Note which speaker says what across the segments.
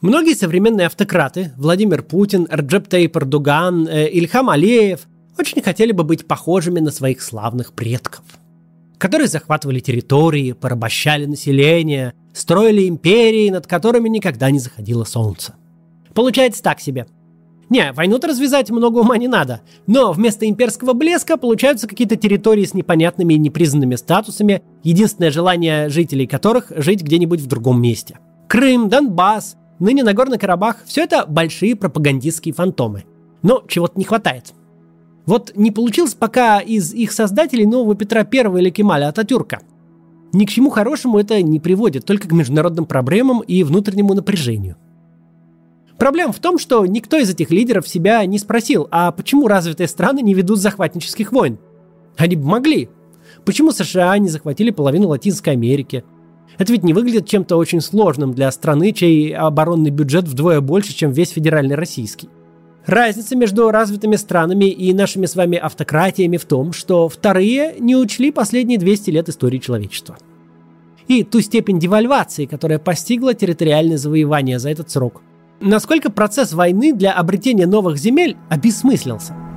Speaker 1: Многие современные автократы, Владимир Путин, Рджеп Тейп Эрдоган, э, Ильхам Алиев, очень хотели бы быть похожими на своих славных предков, которые захватывали территории, порабощали население, строили империи, над которыми никогда не заходило солнце. Получается так себе. Не, войну-то развязать много ума не надо, но вместо имперского блеска получаются какие-то территории с непонятными и непризнанными статусами, единственное желание жителей которых жить где-нибудь в другом месте. Крым, Донбасс, ныне Нагорный Карабах – все это большие пропагандистские фантомы. Но чего-то не хватает. Вот не получилось пока из их создателей нового Петра I или Кемаля Ататюрка. Ни к чему хорошему это не приводит, только к международным проблемам и внутреннему напряжению. Проблема в том, что никто из этих лидеров себя не спросил, а почему развитые страны не ведут захватнических войн? Они бы могли. Почему США не захватили половину Латинской Америки? Это ведь не выглядит чем-то очень сложным для страны, чей оборонный бюджет вдвое больше, чем весь федеральный российский. Разница между развитыми странами и нашими с вами автократиями в том, что вторые не учли последние 200 лет истории человечества. И ту степень девальвации, которая постигла территориальное завоевание за этот срок. Насколько процесс войны для обретения новых земель обесмыслился –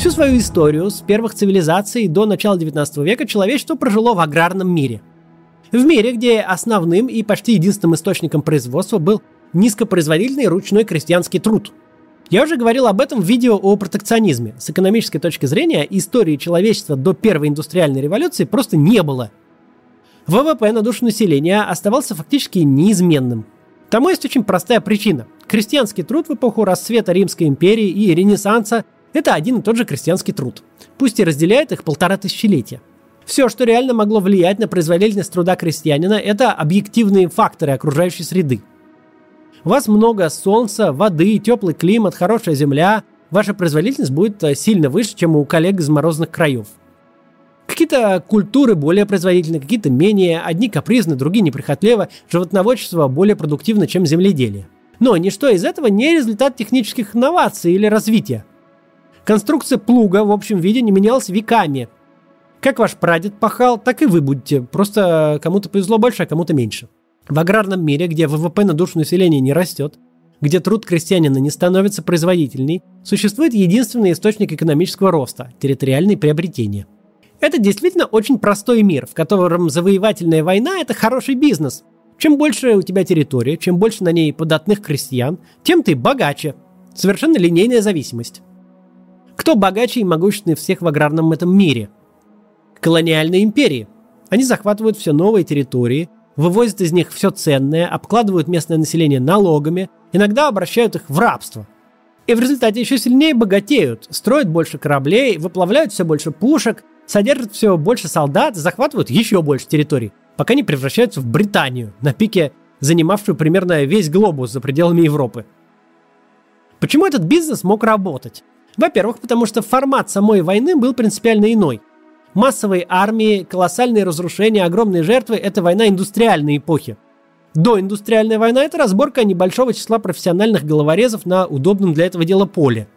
Speaker 1: Всю свою историю с первых цивилизаций до начала 19 века человечество прожило в аграрном мире. В мире, где основным и почти единственным источником производства был низкопроизводительный ручной крестьянский труд. Я уже говорил об этом в видео о протекционизме. С экономической точки зрения истории человечества до первой индустриальной революции просто не было. ВВП на душу населения оставался фактически неизменным. Тому есть очень простая причина. Крестьянский труд в эпоху расцвета Римской империи и Ренессанса это один и тот же крестьянский труд, пусть и разделяет их полтора тысячелетия. Все, что реально могло влиять на производительность труда крестьянина, это объективные факторы окружающей среды. У вас много солнца, воды, теплый климат, хорошая земля, ваша производительность будет э, сильно выше, чем у коллег из морозных краев. Какие-то культуры более производительны, какие-то менее, одни капризны, другие неприхотливы, животноводчество более продуктивно, чем земледелие. Но ничто из этого не результат технических инноваций или развития. Конструкция плуга в общем виде не менялась веками. Как ваш прадед пахал, так и вы будете. Просто кому-то повезло больше, а кому-то меньше. В аграрном мире, где ВВП на душу населения не растет, где труд крестьянина не становится производительней, существует единственный источник экономического роста – территориальные приобретения. Это действительно очень простой мир, в котором завоевательная война – это хороший бизнес. Чем больше у тебя территория, чем больше на ней податных крестьян, тем ты богаче. Совершенно линейная зависимость. Кто богаче и могущественнее всех в аграрном этом мире? Колониальные империи. Они захватывают все новые территории, вывозят из них все ценное, обкладывают местное население налогами, иногда обращают их в рабство. И в результате еще сильнее богатеют, строят больше кораблей, выплавляют все больше пушек, содержат все больше солдат, захватывают еще больше территорий, пока не превращаются в Британию, на пике занимавшую примерно весь глобус за пределами Европы. Почему этот бизнес мог работать? Во-первых, потому что формат самой войны был принципиально иной. Массовые армии, колоссальные разрушения, огромные жертвы – это война индустриальной эпохи. Доиндустриальная война – это разборка небольшого числа профессиональных головорезов на удобном для этого дела поле.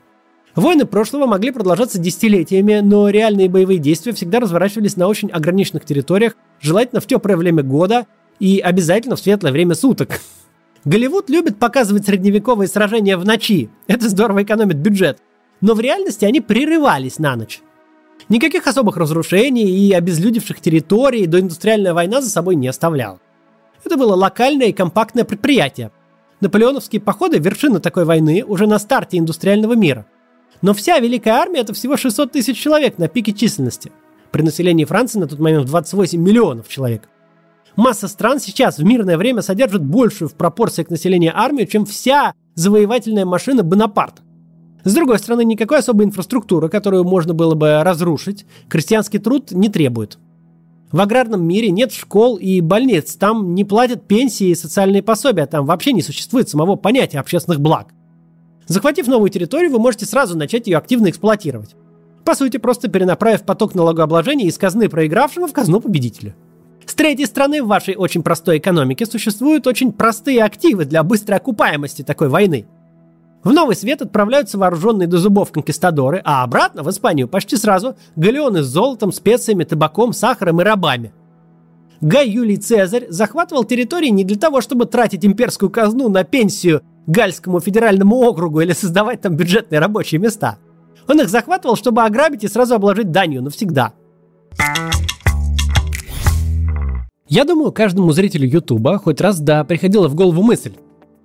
Speaker 1: Войны прошлого могли продолжаться десятилетиями, но реальные боевые действия всегда разворачивались на очень ограниченных территориях, желательно в теплое время года и обязательно в светлое время суток. Голливуд любит показывать средневековые сражения в ночи. Это здорово экономит бюджет но в реальности они прерывались на ночь. Никаких особых разрушений и обезлюдевших территорий доиндустриальная война за собой не оставляла. Это было локальное и компактное предприятие. Наполеоновские походы – вершина такой войны уже на старте индустриального мира. Но вся Великая Армия – это всего 600 тысяч человек на пике численности. При населении Франции на тот момент 28 миллионов человек. Масса стран сейчас в мирное время содержит большую в пропорции к населению армию, чем вся завоевательная машина Бонапарта. С другой стороны, никакой особой инфраструктуры, которую можно было бы разрушить, крестьянский труд не требует. В аграрном мире нет школ и больниц, там не платят пенсии и социальные пособия, там вообще не существует самого понятия общественных благ. Захватив новую территорию, вы можете сразу начать ее активно эксплуатировать. По сути, просто перенаправив поток налогообложения из казны проигравшего в казну победителя. С третьей стороны, в вашей очень простой экономике существуют очень простые активы для быстрой окупаемости такой войны – В Новый Свет отправляются вооруженные до зубов конкистадоры, а обратно в Испанию почти сразу галеоны с золотом, специями, табаком, сахаром и рабами. Гай Юлий Цезарь захватывал территории не для того, чтобы тратить имперскую казну на пенсию Гальскому федеральному округу или создавать там бюджетные рабочие места. Он их захватывал, чтобы ограбить и сразу обложить данью навсегда. Я думаю, каждому зрителю Ютуба хоть раз да приходила в голову мысль.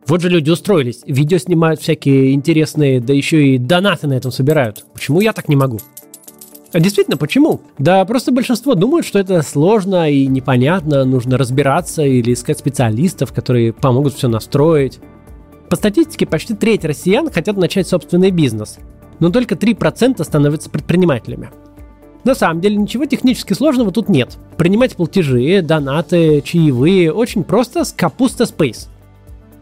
Speaker 1: Вот же люди устроились, видео снимают всякие интересные, да еще и донаты на этом собирают. Почему я так не могу? А действительно, почему? Да просто большинство думают, что это сложно и непонятно, нужно разбираться или искать специалистов, которые помогут все настроить. По статистике, почти треть россиян хотят начать собственный бизнес, но только 3% становятся предпринимателями. На самом деле ничего технически сложного тут нет. Принимать платежи, донаты, чаевые очень просто с Капуста Space –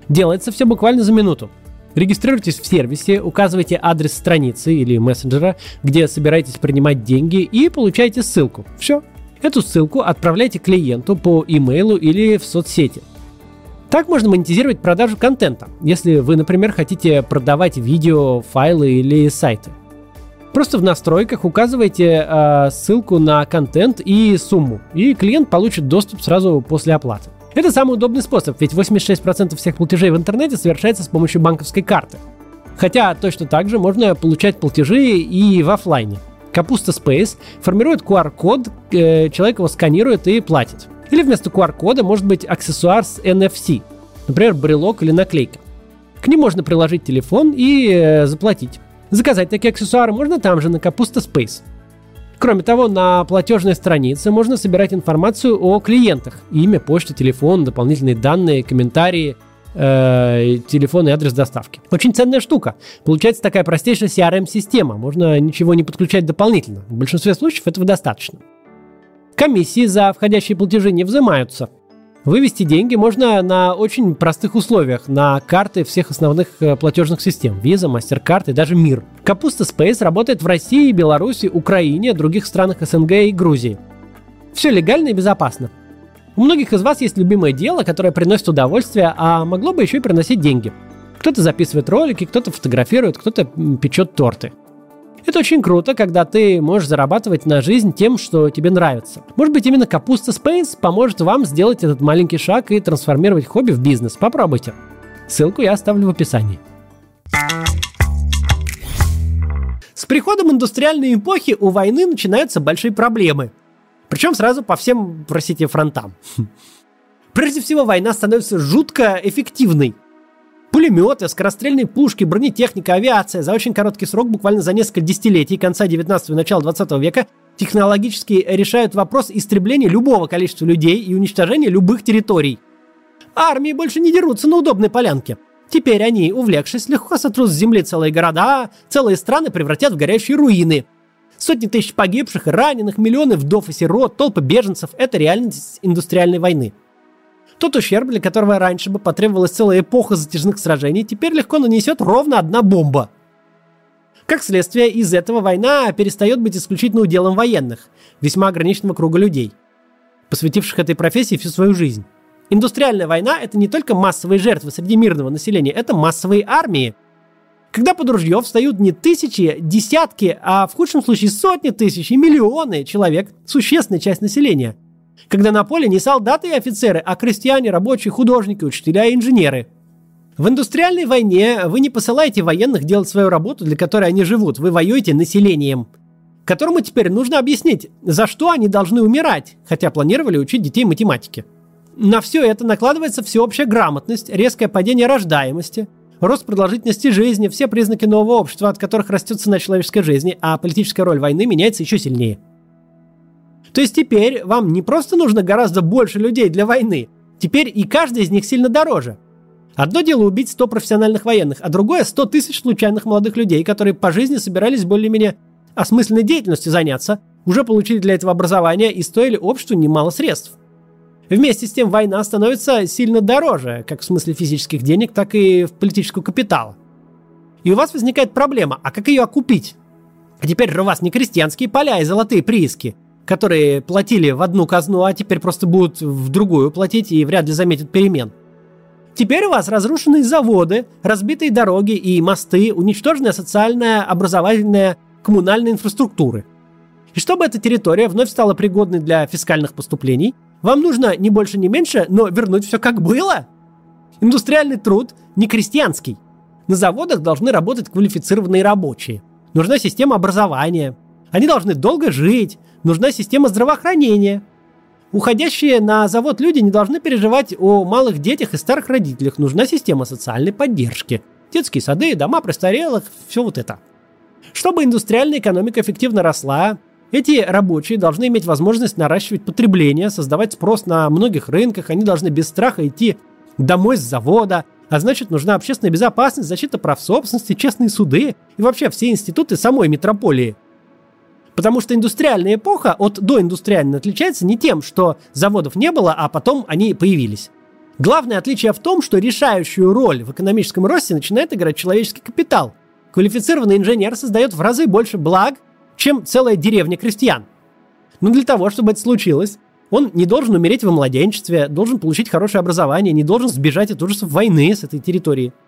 Speaker 1: Делается все буквально за минуту. Регистрируйтесь в сервисе, указывайте адрес страницы или мессенджера, где собираетесь принимать деньги и получаете ссылку. Все. Эту ссылку отправляйте клиенту по имейлу или в соцсети. Так можно монетизировать продажу контента, если вы, например, хотите продавать видео, файлы или сайты. Просто в настройках указывайте э, ссылку на контент и сумму, и клиент получит доступ сразу после оплаты. Это самый удобный способ, ведь 86% всех платежей в интернете совершается с помощью банковской карты. Хотя точно так же можно получать платежи и в офлайне. Капуста Space формирует QR-код, э, человек его сканирует и платит. Или вместо QR-кода может быть аксессуар с NFC, например, брелок или наклейка. К ним можно приложить телефон и э, заплатить. Заказать такие аксессуары можно там же, на Капуста Space. Кроме того, на платежной странице можно собирать информацию о клиентах. Имя, почта, телефон, дополнительные данные, комментарии, э, телефон и адрес доставки. Очень ценная штука. Получается такая простейшая CRM-система. Можно ничего не подключать дополнительно. В большинстве случаев этого достаточно. Комиссии за входящие платежи не взимаются. Вывести деньги можно на очень простых условиях, на карты всех основных э, платежных систем. Visa, MasterCard и даже Мир. Капуста Space работает в России, Беларуси, Украине, других странах СНГ и Грузии. Все легально и безопасно. У многих из вас есть любимое дело, которое приносит удовольствие, а могло бы еще и приносить деньги. Кто-то записывает ролики, кто-то фотографирует, кто-то печет торты. Это очень круто, когда ты можешь зарабатывать на жизнь тем, что тебе нравится. Может быть, именно Капуста Space поможет вам сделать этот маленький шаг и трансформировать хобби в бизнес. Попробуйте. Ссылку я оставлю в описании. С приходом индустриальной эпохи у войны начинаются большие проблемы. Причем сразу по всем, простите, фронтам. Прежде всего, война становится жутко эффективной. Пулеметы, скорострельные пушки, бронетехника, авиация за очень короткий срок, буквально за несколько десятилетий, конца 19 и начала 20 века, технологически решают вопрос истребления любого количества людей и уничтожения любых территорий. Армии больше не дерутся на удобной полянке. Теперь они, увлекшись, легко сотрут с земли целые города, целые страны превратят в горящие руины. Сотни тысяч погибших и раненых, миллионы вдов и сирот, толпы беженцев – это реальность индустриальной войны. Тот ущерб, для которого раньше бы потребовалась целая эпоха затяжных сражений, теперь легко нанесет ровно одна бомба. Как следствие, из этого война перестает быть исключительно уделом военных, весьма ограниченного круга людей, посвятивших этой профессии всю свою жизнь. Индустриальная война – это не только массовые жертвы среди мирного населения, это массовые армии. Когда под ружье встают не тысячи, десятки, а в худшем случае сотни тысяч и миллионы человек, существенная часть населения – когда на поле не солдаты и офицеры, а крестьяне, рабочие, художники, учителя и инженеры. В индустриальной войне вы не посылаете военных делать свою работу, для которой они живут, вы воюете населением, которому теперь нужно объяснить, за что они должны умирать, хотя планировали учить детей математике. На все это накладывается всеобщая грамотность, резкое падение рождаемости, рост продолжительности жизни, все признаки нового общества, от которых растет цена человеческой жизни, а политическая роль войны меняется еще сильнее – то есть теперь вам не просто нужно гораздо больше людей для войны, теперь и каждый из них сильно дороже. Одно дело убить 100 профессиональных военных, а другое 100 тысяч случайных молодых людей, которые по жизни собирались более-менее осмысленной деятельностью заняться, уже получили для этого образование и стоили обществу немало средств. Вместе с тем война становится сильно дороже, как в смысле физических денег, так и в политического капитала. И у вас возникает проблема, а как ее окупить? А теперь у вас не крестьянские поля и золотые прииски – которые платили в одну казну, а теперь просто будут в другую платить и вряд ли заметят перемен. Теперь у вас разрушенные заводы, разбитые дороги и мосты, уничтоженная социальная, образовательная, коммунальная инфраструктуры. И чтобы эта территория вновь стала пригодной для фискальных поступлений, вам нужно не больше, не меньше, но вернуть все как было. Индустриальный труд не крестьянский. На заводах должны работать квалифицированные рабочие. Нужна система образования. Они должны долго жить. Нужна система здравоохранения – Уходящие на завод люди не должны переживать о малых детях и старых родителях. Нужна система социальной поддержки. Детские сады, дома престарелых, все вот это. Чтобы индустриальная экономика эффективно росла, эти рабочие должны иметь возможность наращивать потребление, создавать спрос на многих рынках, они должны без страха идти домой с завода, а значит нужна общественная безопасность, защита прав собственности, честные суды и вообще все институты самой метрополии – Потому что индустриальная эпоха от доиндустриальной отличается не тем, что заводов не было, а потом они появились. Главное отличие в том, что решающую роль в экономическом росте начинает играть человеческий капитал. Квалифицированный инженер создает в разы больше благ, чем целая деревня крестьян. Но для того, чтобы это случилось, он не должен умереть во младенчестве, должен получить хорошее образование, не должен сбежать от ужасов войны с этой территории –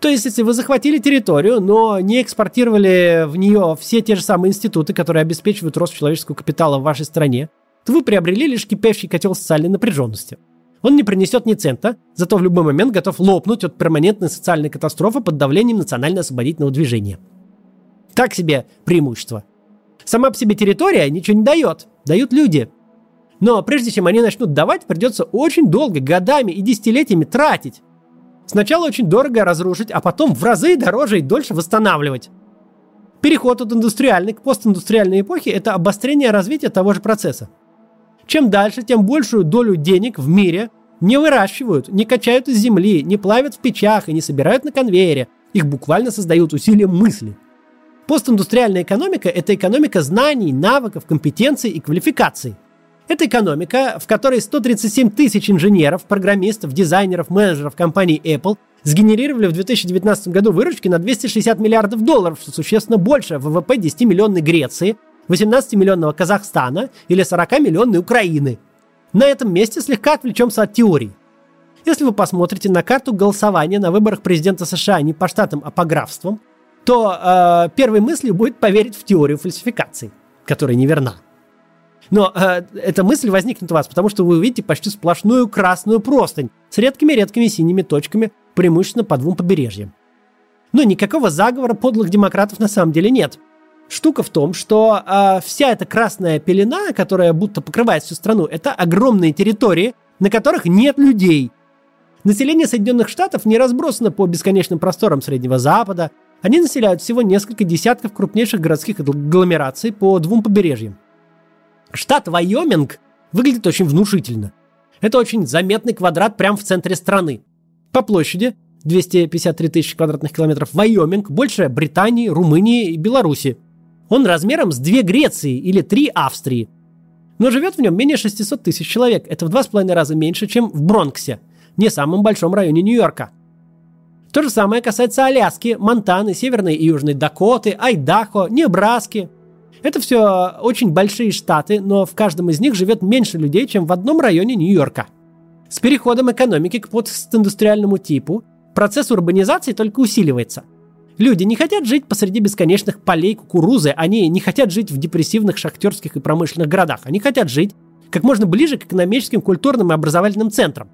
Speaker 1: то есть, если вы захватили территорию, но не экспортировали в нее все те же самые институты, которые обеспечивают рост человеческого капитала в вашей стране, то вы приобрели лишь кипящий котел социальной напряженности. Он не принесет ни цента, зато в любой момент готов лопнуть от перманентной социальной катастрофы под давлением национально-освободительного движения. Так себе преимущество. Сама по себе территория ничего не дает, дают люди. Но прежде чем они начнут давать, придется очень долго, годами и десятилетиями тратить. Сначала очень дорого разрушить, а потом в разы дороже и дольше восстанавливать. Переход от индустриальной к постиндустриальной эпохе – это обострение развития того же процесса. Чем дальше, тем большую долю денег в мире не выращивают, не качают из земли, не плавят в печах и не собирают на конвейере. Их буквально создают усилием мысли. Постиндустриальная экономика – это экономика знаний, навыков, компетенций и квалификаций – это экономика, в которой 137 тысяч инженеров, программистов, дизайнеров, менеджеров компании Apple сгенерировали в 2019 году выручки на 260 миллиардов долларов, что существенно больше ВВП 10-миллионной Греции, 18-миллионного Казахстана или 40-миллионной Украины. На этом месте слегка отвлечемся от теории. Если вы посмотрите на карту голосования на выборах президента США не по штатам, а по графствам, то э, первой мыслью будет поверить в теорию фальсификаций, которая неверна. Но э, эта мысль возникнет у вас, потому что вы увидите почти сплошную красную простынь с редкими-редкими синими точками, преимущественно по двум побережьям. Но никакого заговора подлых демократов на самом деле нет. Штука в том, что э, вся эта красная пелена, которая будто покрывает всю страну, это огромные территории, на которых нет людей. Население Соединенных Штатов не разбросано по бесконечным просторам Среднего Запада. Они населяют всего несколько десятков крупнейших городских агломераций по двум побережьям. Штат Вайоминг выглядит очень внушительно. Это очень заметный квадрат прямо в центре страны. По площади 253 тысячи квадратных километров Вайоминг больше Британии, Румынии и Беларуси. Он размером с две Греции или три Австрии. Но живет в нем менее 600 тысяч человек. Это в два с половиной раза меньше, чем в Бронксе, не самом большом районе Нью-Йорка. То же самое касается Аляски, Монтаны, Северной и Южной Дакоты, Айдахо, Небраски, это все очень большие штаты, но в каждом из них живет меньше людей, чем в одном районе Нью-Йорка. С переходом экономики к постиндустриальному типу процесс урбанизации только усиливается. Люди не хотят жить посреди бесконечных полей кукурузы, они не хотят жить в депрессивных шахтерских и промышленных городах, они хотят жить как можно ближе к экономическим, культурным и образовательным центрам.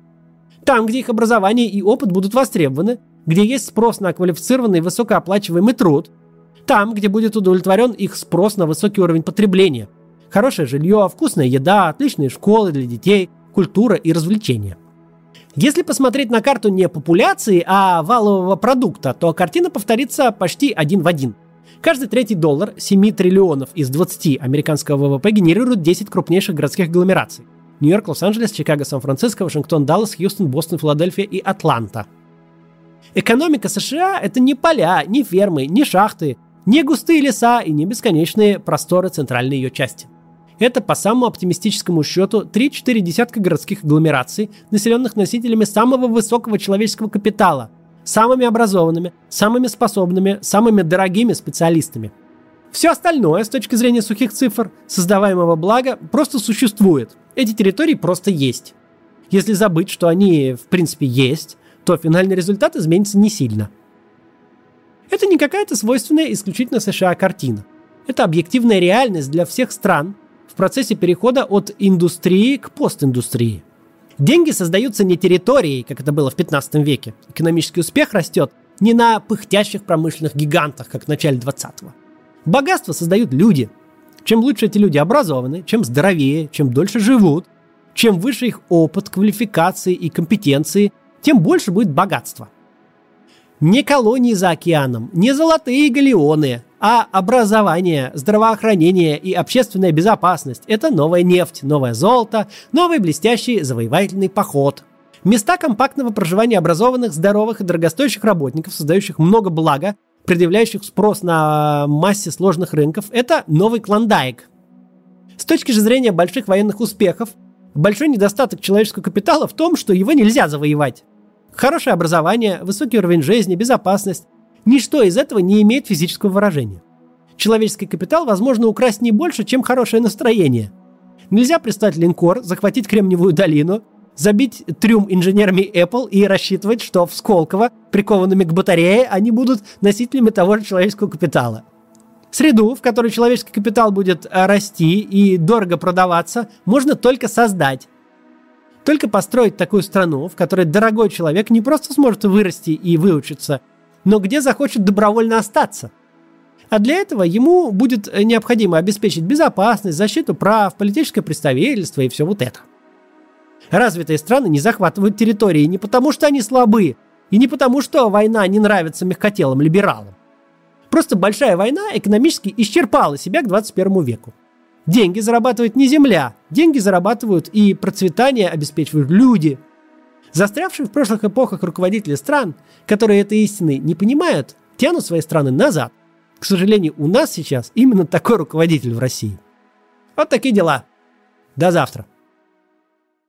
Speaker 1: Там, где их образование и опыт будут востребованы, где есть спрос на квалифицированный высокооплачиваемый труд – там, где будет удовлетворен их спрос на высокий уровень потребления. Хорошее жилье, вкусная еда, отличные школы для детей, культура и развлечения. Если посмотреть на карту не популяции, а валового продукта, то картина повторится почти один в один. Каждый третий доллар 7 триллионов из 20 американского ВВП генерирует 10 крупнейших городских агломераций. Нью-Йорк, Лос-Анджелес, Чикаго, Сан-Франциско, Вашингтон, Даллас, Хьюстон, Бостон, Филадельфия и Атланта. Экономика США – это не поля, не фермы, не шахты, не густые леса и не бесконечные просторы центральной ее части. Это по самому оптимистическому счету 3-4 десятка городских агломераций, населенных носителями самого высокого человеческого капитала, самыми образованными, самыми способными, самыми дорогими специалистами. Все остальное, с точки зрения сухих цифр, создаваемого блага, просто существует. Эти территории просто есть. Если забыть, что они в принципе есть, то финальный результат изменится не сильно. Это не какая-то свойственная исключительно США картина. Это объективная реальность для всех стран в процессе перехода от индустрии к постиндустрии. Деньги создаются не территорией, как это было в 15 веке. Экономический успех растет не на пыхтящих промышленных гигантах, как в начале 20-го. Богатство создают люди. Чем лучше эти люди образованы, чем здоровее, чем дольше живут, чем выше их опыт, квалификации и компетенции, тем больше будет богатства. Не колонии за океаном, не золотые галеоны, а образование, здравоохранение и общественная безопасность – это новая нефть, новое золото, новый блестящий завоевательный поход. Места компактного проживания образованных, здоровых и дорогостоящих работников, создающих много блага, предъявляющих спрос на массе сложных рынков – это новый клондайк. С точки же зрения больших военных успехов, большой недостаток человеческого капитала в том, что его нельзя завоевать. Хорошее образование, высокий уровень жизни, безопасность Ничто из этого не имеет физического выражения. Человеческий капитал возможно украсть не больше, чем хорошее настроение. Нельзя пристать линкор, захватить Кремниевую долину, забить трюм инженерами Apple и рассчитывать, что в Сколково, прикованными к батарее, они будут носителями того же человеческого капитала. Среду, в которой человеческий капитал будет расти и дорого продаваться, можно только создать. Только построить такую страну, в которой дорогой человек не просто сможет вырасти и выучиться – но где захочет добровольно остаться. А для этого ему будет необходимо обеспечить безопасность, защиту прав, политическое представительство и все вот это. Развитые страны не захватывают территории не потому, что они слабы, и не потому, что война не нравится мягкотелым либералам. Просто большая война экономически исчерпала себя к 21 веку. Деньги зарабатывает не земля, деньги зарабатывают и процветание обеспечивают люди – Застрявшие в прошлых эпохах руководители стран, которые этой истины не понимают, тянут свои страны назад. К сожалению, у нас сейчас именно такой руководитель в России. Вот такие дела. До завтра.